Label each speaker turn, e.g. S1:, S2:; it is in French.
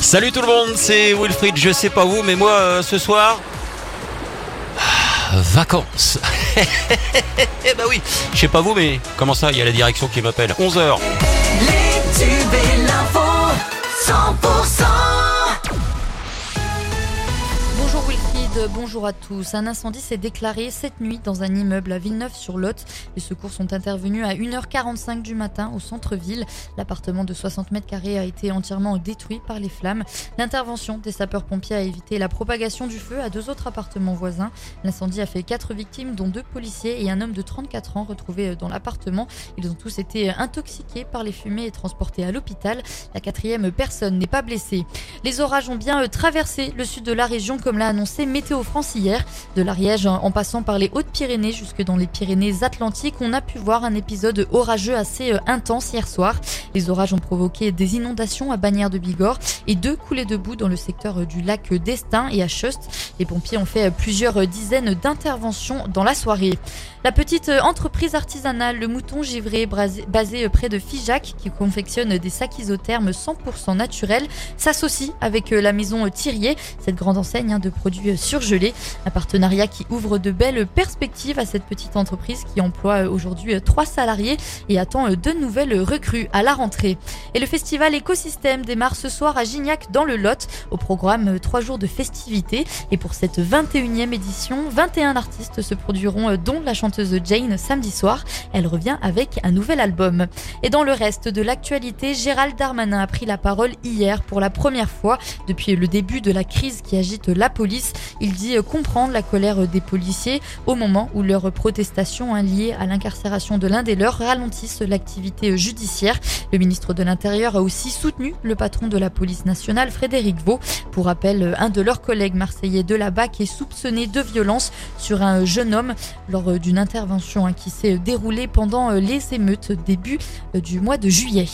S1: Salut tout le monde, c'est Wilfried. Je sais pas vous, mais moi euh, ce soir. ah, Vacances. Eh bah oui, je sais pas vous, mais comment ça, il y a la direction qui m'appelle. 11h.
S2: Les tubes et l'info 100%
S3: Bonjour à tous. Un incendie s'est déclaré cette nuit dans un immeuble à Villeneuve-sur-Lot. Les secours sont intervenus à 1h45 du matin au centre-ville. L'appartement de 60 mètres carrés a été entièrement détruit par les flammes. L'intervention des sapeurs-pompiers a évité la propagation du feu à deux autres appartements voisins. L'incendie a fait quatre victimes, dont deux policiers et un homme de 34 ans retrouvé dans l'appartement. Ils ont tous été intoxiqués par les fumées et transportés à l'hôpital. La quatrième personne n'est pas blessée. Les orages ont bien euh, traversé le sud de la région comme l'a annoncé Météo France hier. De l'Ariège en passant par les Hautes-Pyrénées jusque dans les Pyrénées-Atlantiques, on a pu voir un épisode orageux assez euh, intense hier soir. Les orages ont provoqué des inondations à Bagnères de Bigorre et deux coulées de boue dans le secteur euh, du lac d'Estaing et à Chust. Les pompiers ont fait euh, plusieurs dizaines d'interventions dans la soirée. La petite entreprise artisanale Le Mouton Givré, basée près de Figeac, qui confectionne des sacs isothermes 100% naturels, s'associe avec la maison Thirier, cette grande enseigne hein, de produits Un partenariat qui ouvre de belles perspectives à cette petite entreprise qui emploie aujourd'hui trois salariés et attend de nouvelles recrues à la rentrée. Et le festival Écosystème démarre ce soir à Gignac dans le Lot. Au programme, trois jours de festivités. Et pour cette 21e édition, 21 artistes se produiront, dont la chanteuse Jane samedi soir. Elle revient avec un nouvel album. Et dans le reste de l'actualité, Gérald Darmanin a pris la parole hier pour la première fois depuis le début de la crise qui agite la police. Il dit comprendre la colère des policiers au moment où leurs protestations hein, liées à l'incarcération de l'un des leurs ralentissent l'activité judiciaire. Le ministre de l'Intérieur a aussi soutenu le patron de la police nationale, Frédéric Vaux. Pour rappel, un de leurs collègues marseillais de la BAC est soupçonné de violence sur un jeune homme lors d'une intervention hein, qui s'est déroulée pendant les émeutes début du mois de juillet.